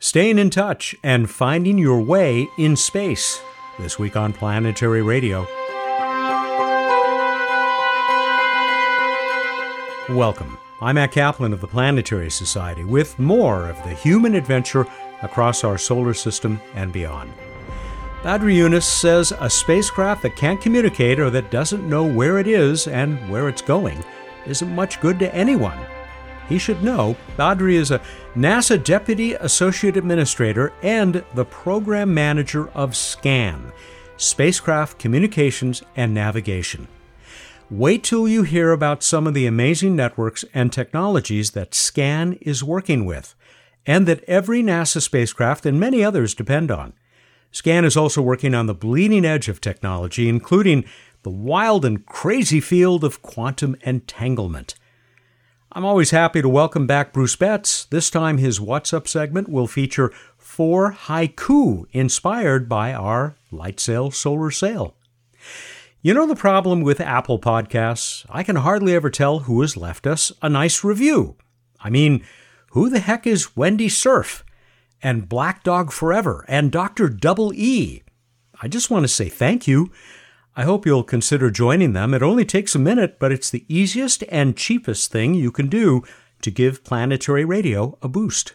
Staying in touch and finding your way in space. This week on Planetary Radio. Welcome. I'm Matt Kaplan of the Planetary Society with more of the human adventure across our solar system and beyond. Badri Younes says a spacecraft that can't communicate or that doesn't know where it is and where it's going isn't much good to anyone he should know Badri is a NASA Deputy Associate Administrator and the Program Manager of SCAN, Spacecraft Communications and Navigation. Wait till you hear about some of the amazing networks and technologies that SCAN is working with, and that every NASA spacecraft and many others depend on. SCAN is also working on the bleeding edge of technology, including the wild and crazy field of quantum entanglement. I'm always happy to welcome back Bruce Betts. This time, his What's Up segment will feature four haiku inspired by our Lightsail solar sail. You know the problem with Apple Podcasts? I can hardly ever tell who has left us a nice review. I mean, who the heck is Wendy Surf and Black Dog Forever and Dr. Double E? I just want to say thank you. I hope you'll consider joining them. It only takes a minute, but it's the easiest and cheapest thing you can do to give planetary radio a boost.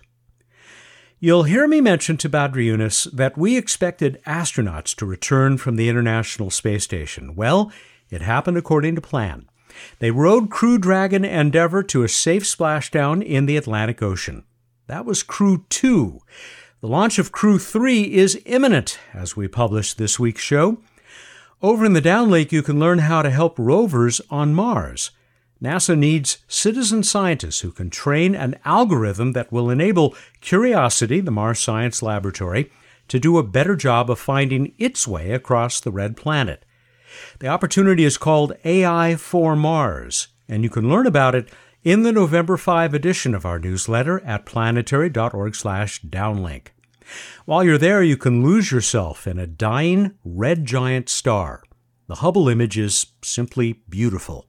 You'll hear me mention to Badri Younes that we expected astronauts to return from the International Space Station. Well, it happened according to plan. They rode Crew Dragon Endeavour to a safe splashdown in the Atlantic Ocean. That was Crew 2. The launch of Crew 3 is imminent as we publish this week's show. Over in the downlink, you can learn how to help rovers on Mars. NASA needs citizen scientists who can train an algorithm that will enable Curiosity, the Mars Science Laboratory, to do a better job of finding its way across the red planet. The opportunity is called AI for Mars, and you can learn about it in the November 5 edition of our newsletter at planetary.org/downlink. While you're there, you can lose yourself in a dying red giant star. The Hubble image is simply beautiful.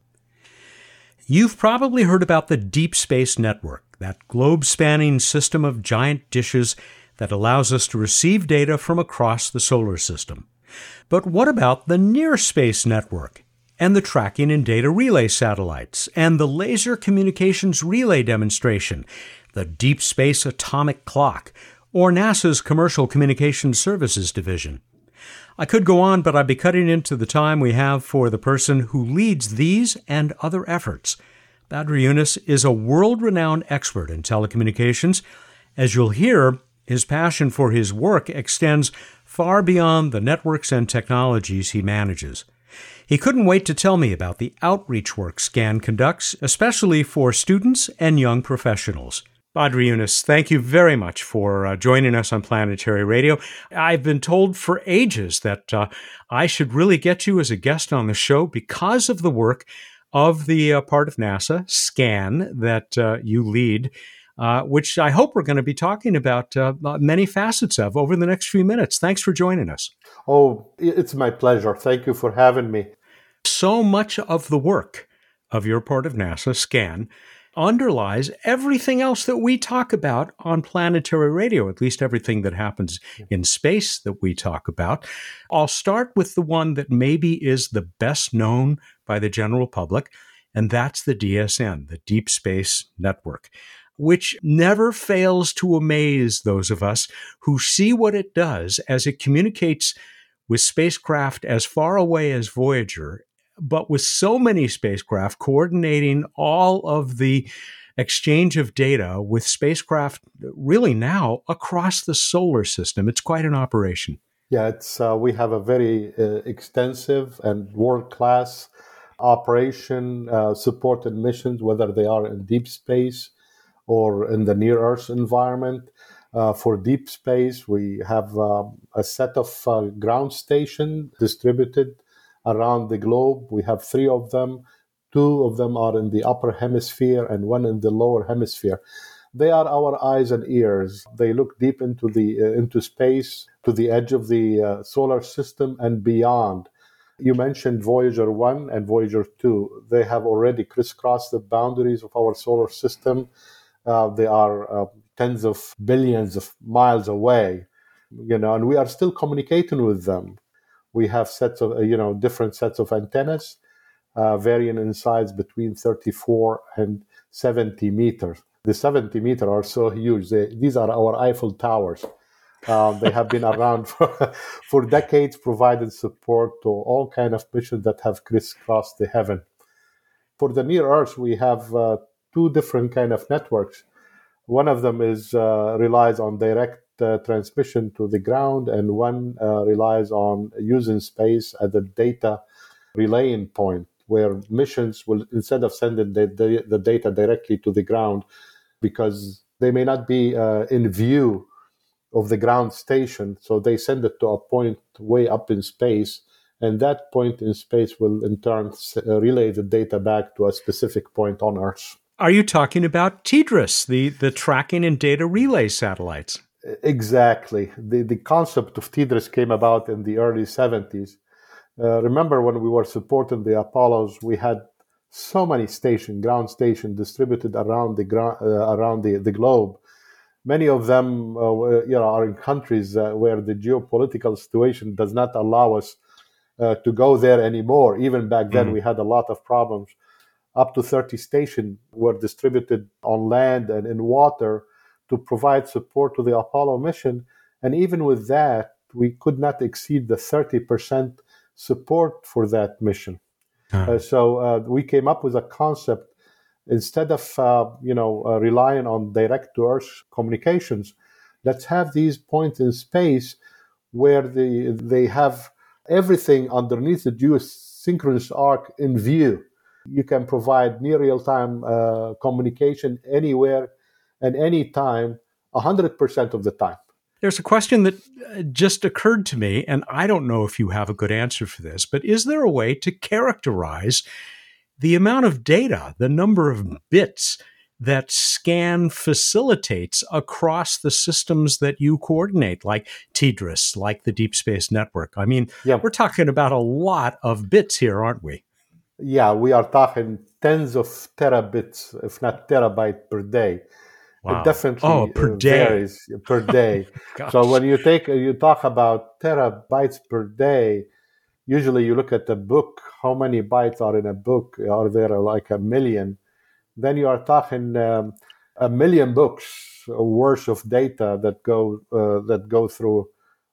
You've probably heard about the Deep Space Network, that globe spanning system of giant dishes that allows us to receive data from across the solar system. But what about the Near Space Network and the tracking and data relay satellites and the laser communications relay demonstration, the Deep Space Atomic Clock, or NASA's Commercial Communications Services Division. I could go on, but I'd be cutting into the time we have for the person who leads these and other efforts. Badri Younes is a world renowned expert in telecommunications. As you'll hear, his passion for his work extends far beyond the networks and technologies he manages. He couldn't wait to tell me about the outreach work SCAN conducts, especially for students and young professionals. Badri Younes, thank you very much for uh, joining us on Planetary Radio. I've been told for ages that uh, I should really get you as a guest on the show because of the work of the uh, part of NASA, SCAN, that uh, you lead, uh, which I hope we're going to be talking about uh, many facets of over the next few minutes. Thanks for joining us. Oh, it's my pleasure. Thank you for having me. So much of the work of your part of NASA, SCAN, underlies everything else that we talk about on planetary radio, at least everything that happens in space that we talk about. I'll start with the one that maybe is the best known by the general public, and that's the DSN, the Deep Space Network, which never fails to amaze those of us who see what it does as it communicates with spacecraft as far away as Voyager but with so many spacecraft coordinating all of the exchange of data with spacecraft really now across the solar system, it's quite an operation. Yeah, it's uh, we have a very uh, extensive and world class operation uh, supported missions, whether they are in deep space or in the near Earth environment. Uh, for deep space, we have uh, a set of uh, ground stations distributed around the globe. We have three of them. Two of them are in the upper hemisphere and one in the lower hemisphere. They are our eyes and ears. They look deep into the uh, into space, to the edge of the uh, solar system and beyond. You mentioned Voyager 1 and Voyager 2. They have already crisscrossed the boundaries of our solar system. Uh, they are uh, tens of billions of miles away, you know, and we are still communicating with them. We have sets of, you know, different sets of antennas, uh, varying in size between 34 and 70 meters. The 70 meter are so huge. They, these are our Eiffel Towers. Um, they have been around for, for decades, providing support to all kind of missions that have crisscrossed the heaven. For the near Earth, we have uh, two different kind of networks. One of them is uh, relies on direct uh, transmission to the ground, and one uh, relies on using space as a data relaying point, where missions will instead of sending the, the, the data directly to the ground, because they may not be uh, in view of the ground station. So they send it to a point way up in space, and that point in space will in turn uh, relay the data back to a specific point on Earth. Are you talking about TDRS, the, the tracking and data relay satellites? Exactly. The, the concept of TDRS came about in the early 70s. Uh, remember when we were supporting the Apollos, we had so many stations, ground stations distributed around the, uh, around the, the globe many of them uh, you know, are in countries uh, where the geopolitical situation does not allow us uh, to go there anymore. Even back then, mm-hmm. we had a lot of problems. Up to 30 stations were distributed on land and in water to provide support to the Apollo mission. And even with that, we could not exceed the 30% support for that mission. Uh, so uh, we came up with a concept instead of uh, you know uh, relying on direct to earth communications let's have these points in space where they they have everything underneath the geosynchronous arc in view you can provide near real time uh, communication anywhere and any time 100% of the time there's a question that uh, just occurred to me, and I don't know if you have a good answer for this, but is there a way to characterize the amount of data, the number of bits that scan facilitates across the systems that you coordinate, like TDRS, like the Deep Space Network. I mean, yeah. we're talking about a lot of bits here, aren't we? Yeah, we are talking tens of terabits, if not terabyte per day. Wow. It definitely oh, per day. varies per day. so when you take you talk about terabytes per day, usually you look at the book, how many bytes are in a book? Are there like a million? Then you are talking um, a million books worth of data that go uh, that go through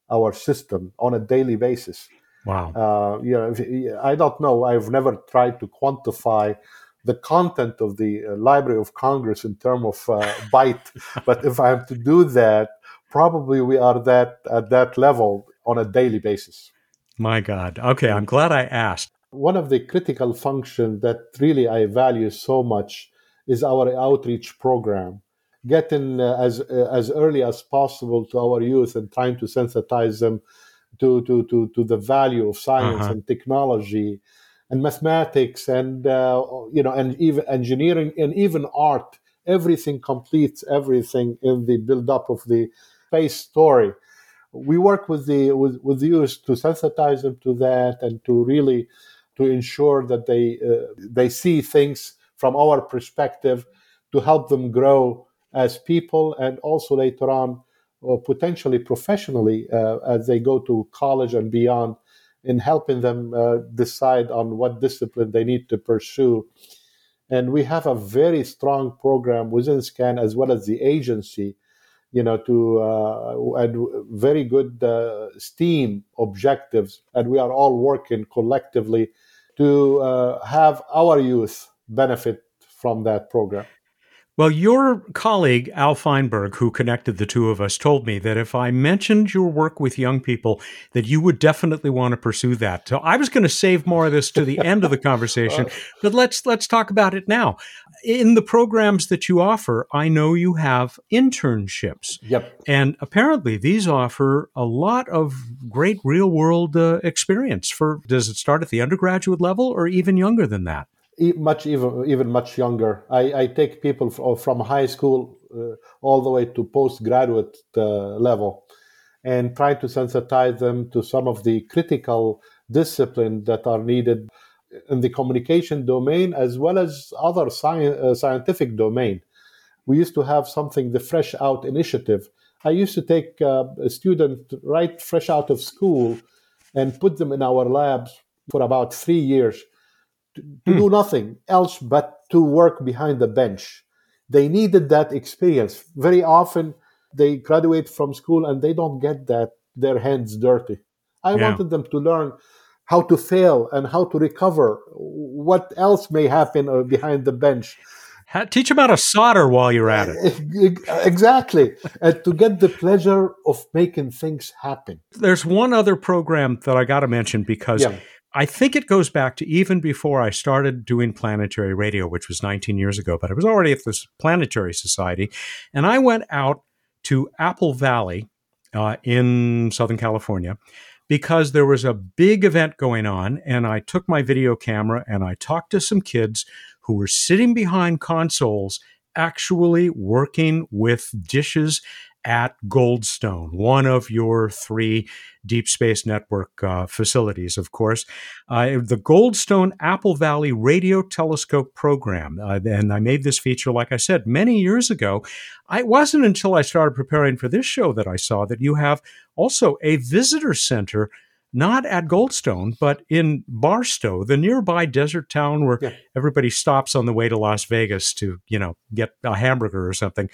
our system on a daily basis. Wow. Uh, you know, I don't know. I've never tried to quantify the content of the uh, Library of Congress in terms of uh, byte, but if I have to do that, probably we are that at that level on a daily basis. My God. Okay, I'm glad I asked. One of the critical functions that really I value so much is our outreach program. Getting uh, as uh, as early as possible to our youth and trying to sensitize them to to to, to the value of science uh-huh. and technology and mathematics and uh, you know and even engineering and even art. Everything completes everything in the build up of the space story. We work with the with, with the youth to sensitize them to that and to really to ensure that they uh, they see things from our perspective to help them grow as people and also later on or potentially professionally uh, as they go to college and beyond in helping them uh, decide on what discipline they need to pursue and we have a very strong program within scan as well as the agency you know, to uh, and very good uh, STEAM objectives, and we are all working collectively to uh, have our youth benefit from that program. Well, your colleague, Al Feinberg, who connected the two of us, told me that if I mentioned your work with young people, that you would definitely want to pursue that. So I was going to save more of this to the end of the conversation, but let's let's talk about it now. In the programs that you offer, I know you have internships. Yep. And apparently these offer a lot of great real world uh, experience for does it start at the undergraduate level or even younger than that? Much even even much younger. I, I take people from high school uh, all the way to postgraduate uh, level, and try to sensitize them to some of the critical disciplines that are needed in the communication domain as well as other sci- uh, scientific domain. we used to have something, the Fresh Out Initiative. I used to take uh, a student right fresh out of school and put them in our labs for about three years to, to hmm. do nothing else but to work behind the bench. They needed that experience. Very often, they graduate from school and they don't get that their hands dirty. I yeah. wanted them to learn how to fail and how to recover. What else may happen uh, behind the bench? Teach them how to solder while you're at it. Exactly. and to get the pleasure of making things happen. There's one other program that I got to mention because yeah. I think it goes back to even before I started doing planetary radio, which was 19 years ago, but I was already at this Planetary Society. And I went out to Apple Valley uh, in Southern California because there was a big event going on. And I took my video camera and I talked to some kids who were sitting behind consoles actually working with dishes at Goldstone, one of your three Deep Space Network uh, facilities, of course. Uh, the Goldstone Apple Valley Radio Telescope Program. Uh, and I made this feature, like I said, many years ago. it wasn't until I started preparing for this show that I saw that you have also a visitor center not at Goldstone, but in Barstow, the nearby desert town where yeah. everybody stops on the way to Las Vegas to, you know, get a hamburger or something.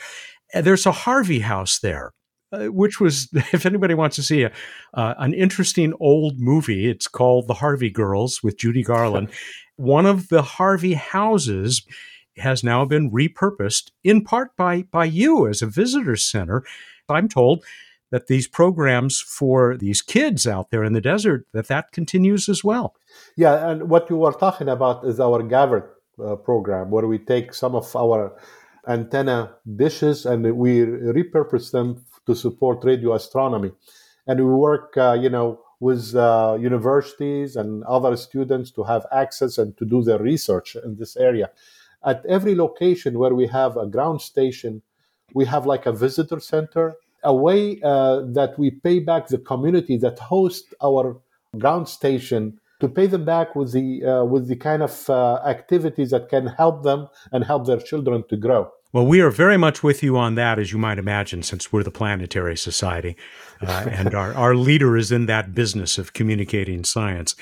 There's a Harvey house there. Uh, which was, if anybody wants to see a, uh, an interesting old movie, it's called The Harvey Girls with Judy Garland. One of the Harvey houses has now been repurposed in part by by you as a visitor center. I'm told that these programs for these kids out there in the desert that that continues as well. Yeah, and what you were talking about is our GAVRT uh, program, where we take some of our antenna dishes and we repurpose them to support radio astronomy, and we work, uh, you know, with uh, universities and other students to have access and to do their research in this area. At every location where we have a ground station, we have like a visitor center a way uh, that we pay back the community that hosts our ground station to pay them back with the uh, with the kind of uh, activities that can help them and help their children to grow. Well, we are very much with you on that, as you might imagine, since we're the Planetary Society, uh, and our, our leader is in that business of communicating science.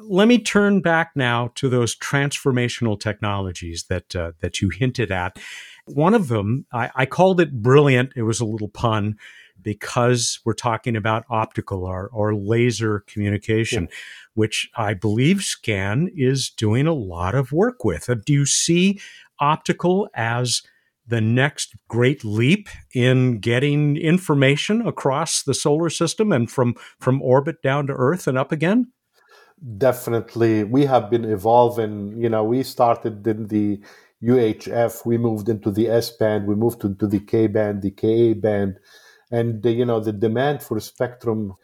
Let me turn back now to those transformational technologies that uh, that you hinted at one of them, I, I called it brilliant. It was a little pun because we're talking about optical or, or laser communication, yeah. which I believe SCAN is doing a lot of work with. Uh, do you see optical as the next great leap in getting information across the solar system and from, from orbit down to Earth and up again? Definitely. We have been evolving. You know, we started in the UHF, we moved into the S band, we moved into the K band, the Ka band, and the, you know the demand for spectrum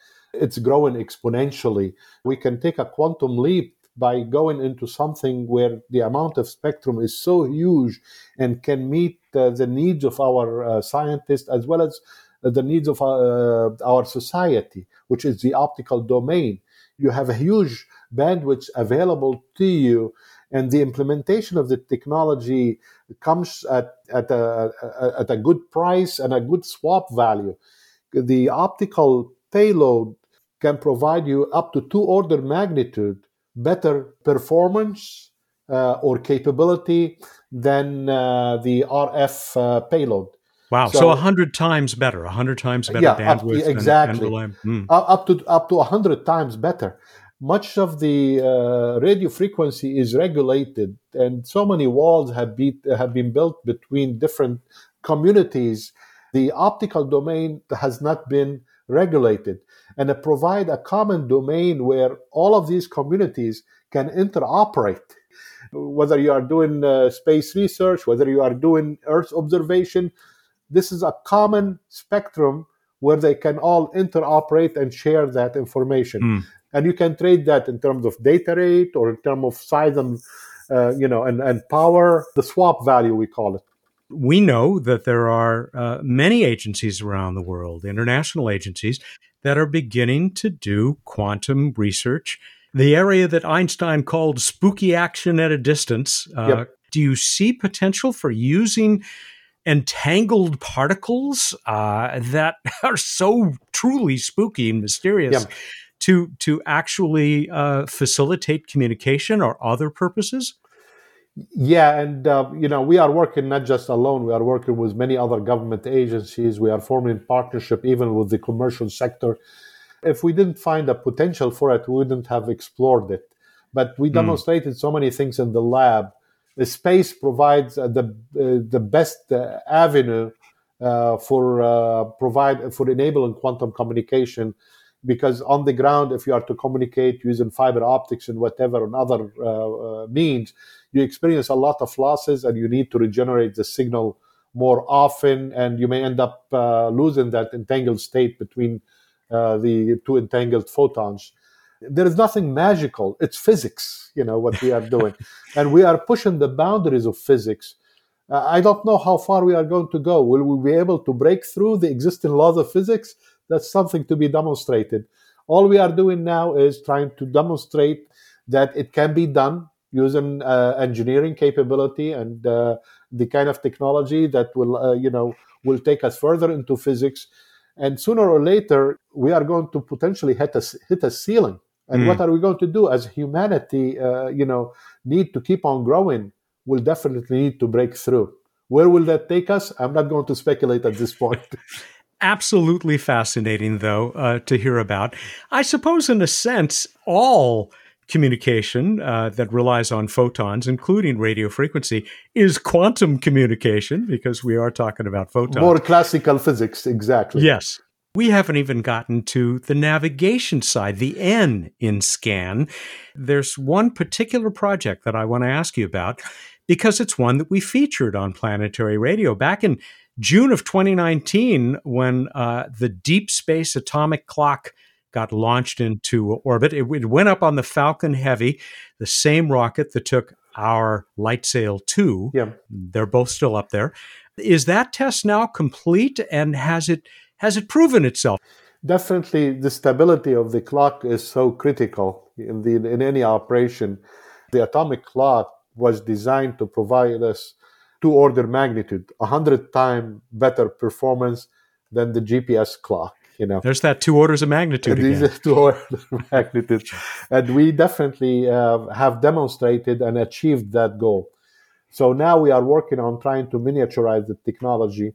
it's growing exponentially. We can take a quantum leap by going into something where the amount of spectrum is so huge and can meet uh, the needs of our uh, scientists as well as uh, the needs of uh, our society, which is the optical domain. You have a huge bandwidth available to you and the implementation of the technology comes at, at, a, at a good price and a good SWaP value. The optical payload can provide you up to two order magnitude better performance uh, or capability than uh, the RF uh, payload. Wow! So a hundred times better, a hundred times better yeah, bandwidth. Up, exactly. And, and mm. Up to up to a hundred times better much of the uh, radio frequency is regulated, and so many walls have, be, have been built between different communities. The optical domain has not been regulated, and provide a common domain where all of these communities can interoperate. Whether you are doing uh, space research, whether you are doing Earth observation, this is a common spectrum where they can all interoperate and share that information. Mm and you can trade that in terms of data rate or in terms of size and uh, you know and, and power the SWaP value we call it we know that there are uh, many agencies around the world international agencies that are beginning to do quantum research the area that einstein called spooky action at a distance uh, yep. do you see potential for using entangled particles uh, that are so truly spooky and mysterious. Yeah. To, to actually uh, facilitate communication or other purposes? Yeah, and uh, you know we are working not just alone. We are working with many other government agencies. We are forming partnership even with the commercial sector. If we didn't find a potential for it, we wouldn't have explored it. But we mm. demonstrated so many things in the lab the space provides uh, the uh, the best uh, avenue for provide for enabling quantum communication because on the ground if you are to communicate using fiber optics and whatever and other uh, uh, means you experience a lot of losses and you need to regenerate the signal more often and you may end up uh, losing that entangled state between the two entangled photons there is nothing magical. It's physics, you know, what we are doing. and we are pushing the boundaries of physics. Uh, I don't know how far we are going to go. Will we be able to break through the existing laws of physics? That's something to be demonstrated. All we are doing now is trying to demonstrate that it can be done using uh, engineering capability and uh, the kind of technology that will, uh, you know, will take us further into physics. And sooner or later, we are going to potentially hit a, hit a ceiling and mm. what are we going to do as humanity? Uh, you know, need to keep on growing. We'll definitely need to break through. Where will that take us? I'm not going to speculate at this point. Absolutely fascinating, though, uh, to hear about. I suppose, in a sense, all communication uh, that relies on photons, including radio frequency, is quantum communication because we are talking about photons. More classical physics, exactly. Yes. We haven't even gotten to the navigation side, the N in SCAN. There's one particular project that I want to ask you about because it's one that we featured on Planetary Radio back in June of 2019 when uh, the Deep Space Atomic Clock got launched into orbit. It, it, went up on the Falcon Heavy, the same rocket that took our LightSail 2. Yeah. They're both still up there. Is that test now complete and has it has it proven itself? Definitely, the stability of the clock is so critical in, the, in any operation. The atomic clock was designed to provide us two order magnitude, a 100 times better performance than the GPS clock. You know, there's that two orders of magnitude. These are two orders of magnitude, and we definitely uh, have demonstrated and achieved that goal. So now we are working on trying to miniaturize the technology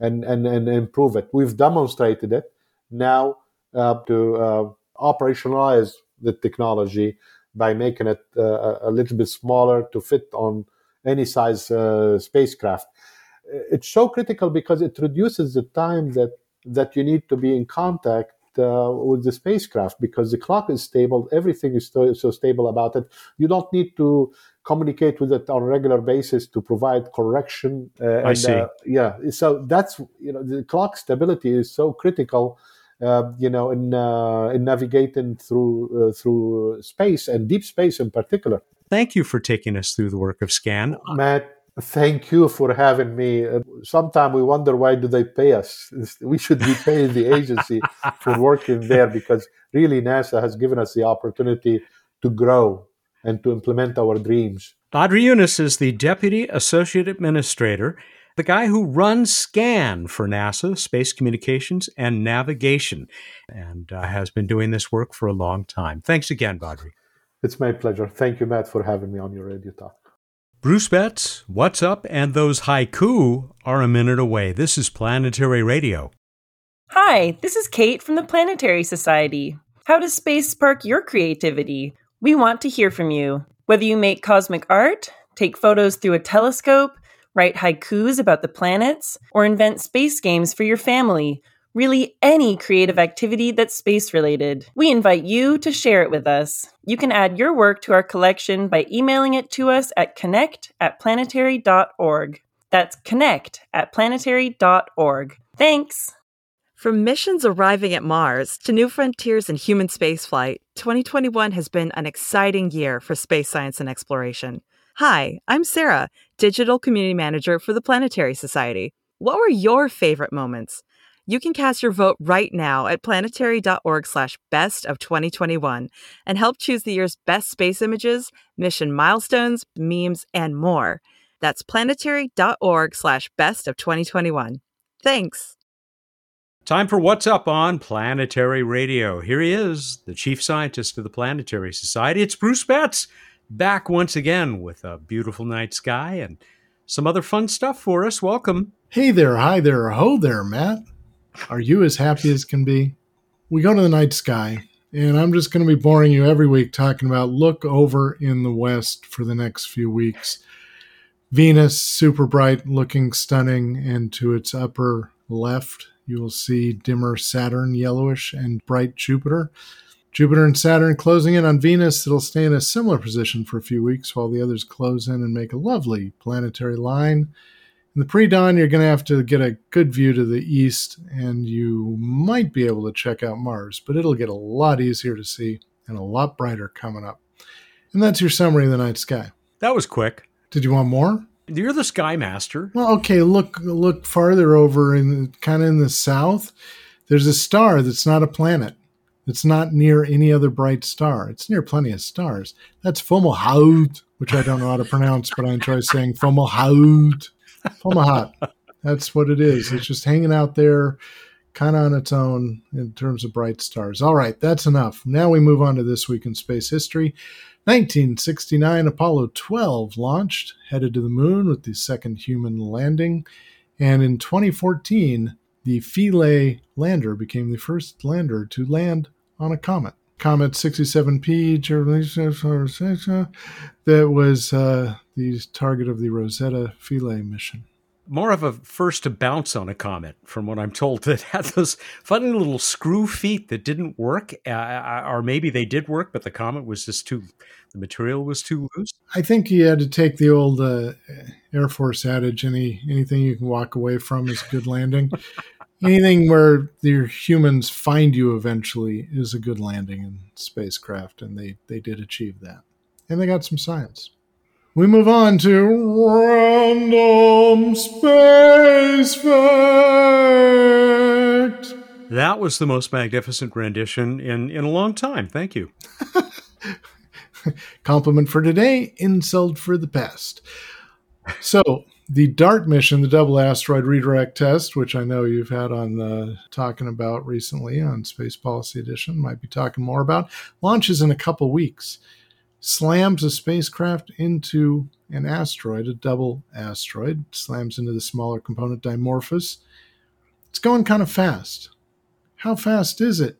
and, and, and improve it. We've demonstrated it now uh, to uh, operationalize the technology by making it uh, a little bit smaller to fit on any size uh, spacecraft. It's so critical because it reduces the time that that you need to be in contact uh, with the spacecraft because the clock is stable, everything is so, so stable about it. You don't need to communicate with it on a regular basis to provide correction. Uh, I see. Uh, yeah, so that's you know the clock stability is so critical. Uh, you know, in uh, in navigating through uh, through space and deep space in particular. Thank you for taking us through the work of SCAN, Matt. Thank you for having me. Uh, Sometimes we wonder why do they pay us? We should be paying the agency for working there because really NASA has given us the opportunity to grow and to implement our dreams. Badri Younes is the Deputy Associate Administrator, the guy who runs SCAN for NASA, Space Communications and Navigation, and uh, has been doing this work for a long time. Thanks again, Badri. It's my pleasure. Thank you, Matt, for having me on your radio talk. Bruce Betts, What's Up, and those haiku are a minute away. This is Planetary Radio. Hi, this is Kate from the Planetary Society. How does space spark your creativity? We want to hear from you. Whether you make cosmic art, take photos through a telescope, write haikus about the planets, or invent space games for your family, really any creative activity that's space related. We invite you to share it with us. You can add your work to our collection by emailing it to us at connect at planetary.org. That's connect at planetary.org. Thanks! From missions arriving at Mars to new frontiers in human spaceflight, 2021 has been an exciting year for space science and exploration. Hi, I'm Sarah, Digital Community Manager for the Planetary Society. What were your favorite moments? You can cast your vote right now at planetary.org slash best of 2021 and help choose the year's best space images, mission milestones, memes, and more. That's planetary.org slash best of 2021. Thanks. Time for What's Up on Planetary Radio. Here he is, the chief scientist of the Planetary Society. It's Bruce Betts, back once again with a beautiful night sky and some other fun stuff for us. Welcome. Hey there, hi there, ho there, Matt. Are you as happy as can be? We go to the night sky, and I'm just going to be boring you every week talking about look over in the west for the next few weeks. Venus, super bright, looking stunning, and to its upper left, you will see dimmer Saturn, yellowish, and bright Jupiter. Jupiter and Saturn closing in on Venus. It'll stay in a similar position for a few weeks while the others close in and make a lovely planetary line. In the pre dawn, you're going to have to get a good view to the east, and you might be able to check out Mars, but it'll get a lot easier to see and a lot brighter coming up. And that's your summary of the night sky. That was quick. Did you want more? You're the sky master. Well, okay. Look, look farther over in kind of in the south. There's a star that's not a planet. It's not near any other bright star. It's near plenty of stars. That's Fomalhaut, which I don't know how to pronounce, but I enjoy saying Fomalhaut. Fomalhaut. That's what it is. It's just hanging out there, kind of on its own in terms of bright stars. All right, that's enough. Now we move on to this week in space history. 1969, Apollo 12 launched, headed to the moon with the second human landing. And in 2014, the Philae lander became the first lander to land on a comet. Comet 67P that was uh, the target of the Rosetta Philae mission more of a first to bounce on a comet, from what I'm told, that had those funny little screw feet that didn't work, uh, uh, or maybe they did work, but the comet was just too, the material was too loose. I think you had to take the old uh, Air Force adage: any anything you can walk away from is good landing. Anything where the humans find you eventually is a good landing in spacecraft, and they they did achieve that, and they got some science we move on to random space fact. That was the most magnificent rendition in, in a long time. Thank you. Compliment for today, insult for the past. So, the DART mission, the Double Asteroid Redirect Test, which I know you've had on uh, talking about recently on Space Policy Edition, might be talking more about, launches in a couple weeks slams a spacecraft into an asteroid, a double asteroid, slams into the smaller component Dimorphos. It's going kind of fast. How fast is it?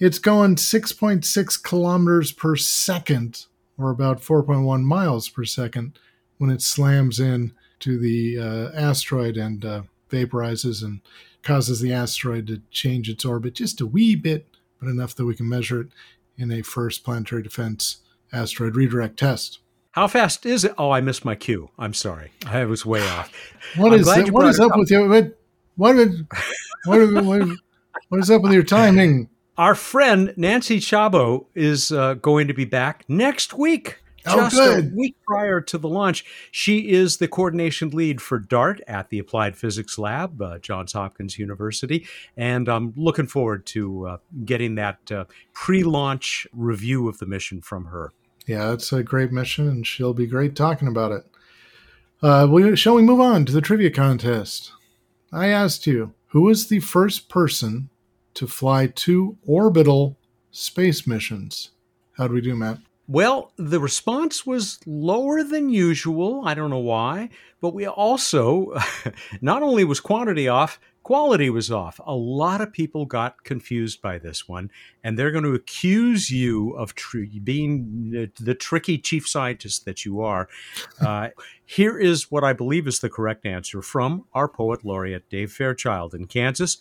It's going 6.6 kilometers per second, or about 4.1 miles per second, when it slams in to the uh, asteroid and uh, vaporizes and causes the asteroid to change its orbit just a wee bit, but enough that we can measure it in a first planetary defense asteroid redirect test. How fast is it? Oh, I missed my cue. I'm sorry. I was way off. What is that, what is up, up, with you? What what, what, what, what is up with your timing? Our friend Nancy Chabot is uh, going to be back next week. Oh, just good. a week prior to the launch. She is the coordination lead for DART at the Applied Physics Lab, uh, Johns Hopkins University. And I'm looking forward to uh, getting that uh, pre launch review of the mission from her. Yeah, it's a great mission, and she'll be great talking about it. Uh, we, shall we move on to the trivia contest? I asked you, who was the first person to fly two orbital space missions? How do we do, Matt? Well, the response was lower than usual. I don't know why, but we also, not only was quantity off, quality was off. A lot of people got confused by this one, and they're going to accuse you of tr- being the, the, tricky chief scientist that you are. Uh, here is what I believe is the correct answer from our poet laureate, Dave Fairchild in Kansas.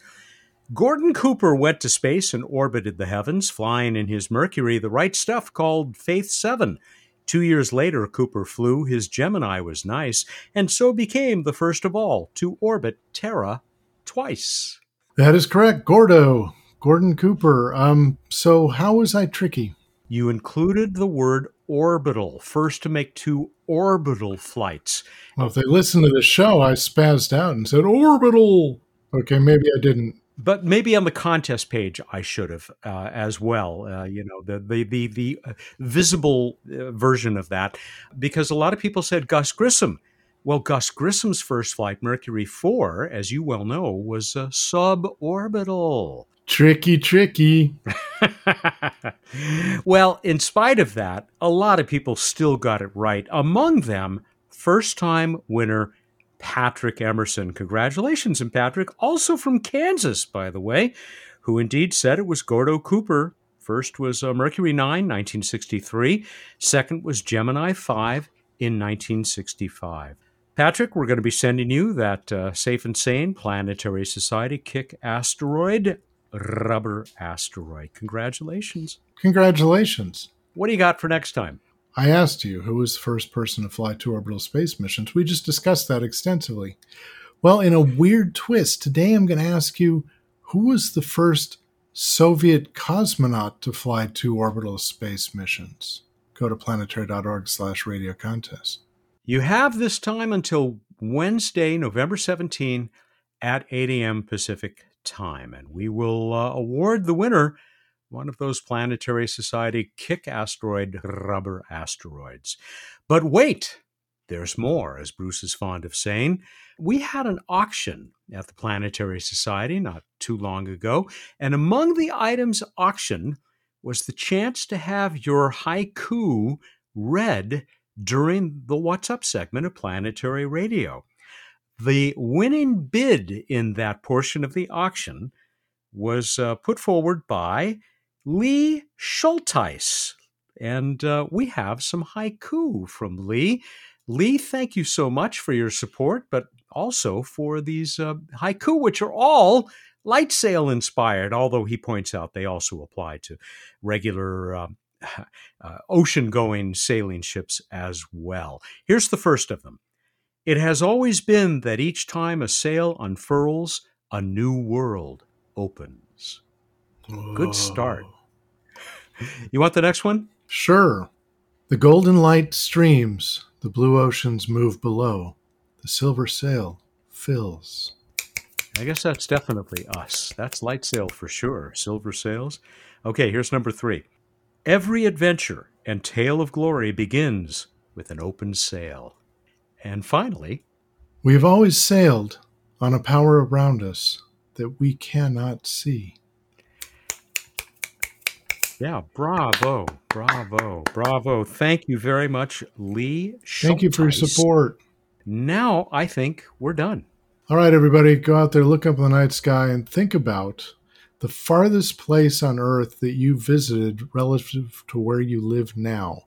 Gordon Cooper went to space and orbited the heavens, flying in his Mercury the right stuff called Faith 7. Two years later, Cooper flew, his Gemini was nice, and so became the first of all to orbit Terra twice. That is correct, Gordo. Gordon Cooper. Um, so how was I tricky? You included the word orbital, first to make two orbital flights. Well, if they listened to the show, I spazzed out and said orbital. Okay, maybe I didn't but maybe on the contest page I should have uh, as well. Uh, you know, the the the, the uh, visible uh, version of that, because a lot of people said Gus Grissom Well, Gus Grissom's first flight, Mercury 4, as you well know, was uh, suborbital. Tricky, tricky. well, in spite of that, a lot of people still got it right. Among them, first time winner Patrick Emerson. Congratulations, and Patrick, also from Kansas, by the way, who indeed said it was Gordo Cooper. First was uh, Mercury 9, 1963. Second was Gemini 5 in 1965. Patrick, we're going to be sending you that uh, Safe and Sane Planetary Society Kick Asteroid Rubber Asteroid. Congratulations. Congratulations. What do you got for next time? I asked you who was the first person to fly two orbital space missions. We just discussed that extensively. Well, in a weird twist, today I'm going to ask you who was the first Soviet cosmonaut to fly two orbital space missions? Go to planetary.org slash radio contest. You have this time until Wednesday, November 17 at 8 a.m. Pacific time, and we will uh, award the winner one of those Planetary Society kick asteroid rubber asteroids. But wait, there's more, as Bruce is fond of saying. We had an auction at the Planetary Society not too long ago, and among the items auctioned was the chance to have your haiku read during the What's Up segment of Planetary Radio. The winning bid in that portion of the auction was uh, put forward by Lee Schulteis. And uh, we have some haiku from Lee. Lee, thank you so much for your support, but also for these uh, haiku, which are all light sail inspired, although he points out they also apply to regular um, uh, ocean going sailing ships as well. Here's the first of them It has always been that each time a sail unfurls, a new world opens. Good start. You want the next one? Sure. The golden light streams, the blue oceans move below, the silver sail fills. I guess that's definitely us. That's light sail for sure. Silver sails. Okay, here's number three. Every adventure and tale of glory begins with an open sail. And finally, we have always sailed on a power around us that we cannot see. Yeah, bravo, bravo, bravo. Thank you very much, Lee. Schulteis. Thank you for your support. Now I think we're done. All right, everybody, go out there, look up in the night sky, and think about the farthest place on Earth that you visited relative to where you live now.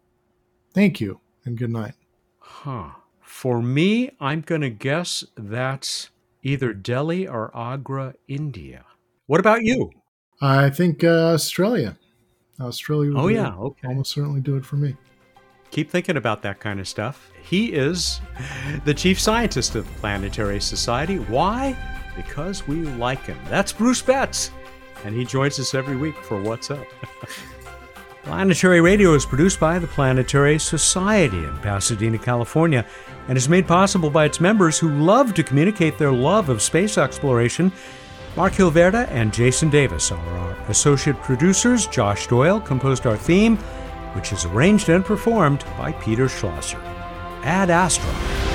Thank you, and good night. Huh. For me, I'm going to guess that's either Delhi or Agra, India. What about you? I think uh, Australia. Australia would oh, yeah, okay. almost certainly do it for me. Keep thinking about that kind of stuff. He is the chief scientist of the Planetary Society. Why? Because we like him. That's Bruce Betts, and he joins us every week for What's Up. Planetary Radio is produced by the Planetary Society in Pasadena, California, and is made possible by its members who love to communicate their love of space exploration Mark Hilverda and Jason Davis are our associate producers. Josh Doyle composed our theme, which is arranged and performed by Peter Schlosser. Ad Astra.